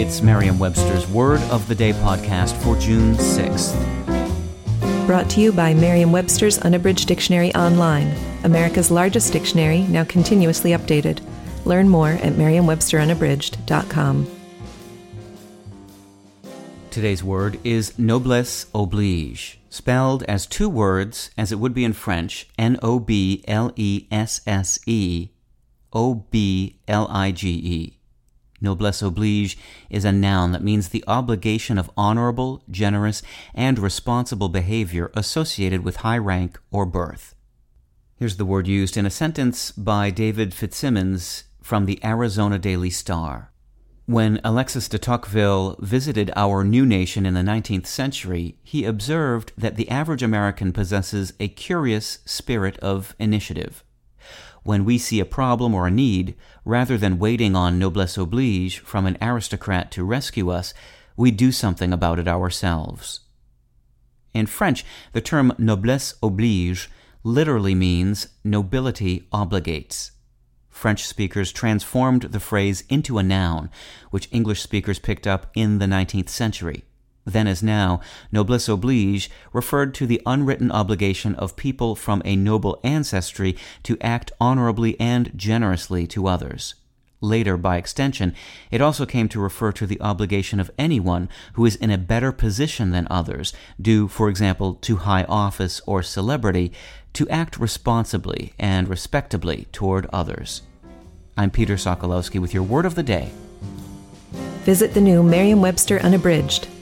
It's Merriam Webster's Word of the Day podcast for June 6th. Brought to you by Merriam Webster's Unabridged Dictionary Online, America's largest dictionary, now continuously updated. Learn more at merriam-websterunabridged.com. Today's word is noblesse oblige, spelled as two words as it would be in French N O B L E S S E O B L I G E. Noblesse oblige is a noun that means the obligation of honorable, generous, and responsible behavior associated with high rank or birth. Here's the word used in a sentence by David Fitzsimmons from the Arizona Daily Star. When Alexis de Tocqueville visited our new nation in the 19th century, he observed that the average American possesses a curious spirit of initiative when we see a problem or a need, rather than waiting on noblesse oblige from an aristocrat to rescue us, we do something about it ourselves. In French, the term noblesse oblige literally means nobility obligates. French speakers transformed the phrase into a noun, which English speakers picked up in the 19th century then as now, noblesse oblige referred to the unwritten obligation of people from a noble ancestry to act honorably and generously to others. Later, by extension, it also came to refer to the obligation of anyone who is in a better position than others, due, for example, to high office or celebrity, to act responsibly and respectably toward others. I'm Peter Sokolowski with your word of the day. Visit the new Merriam Webster Unabridged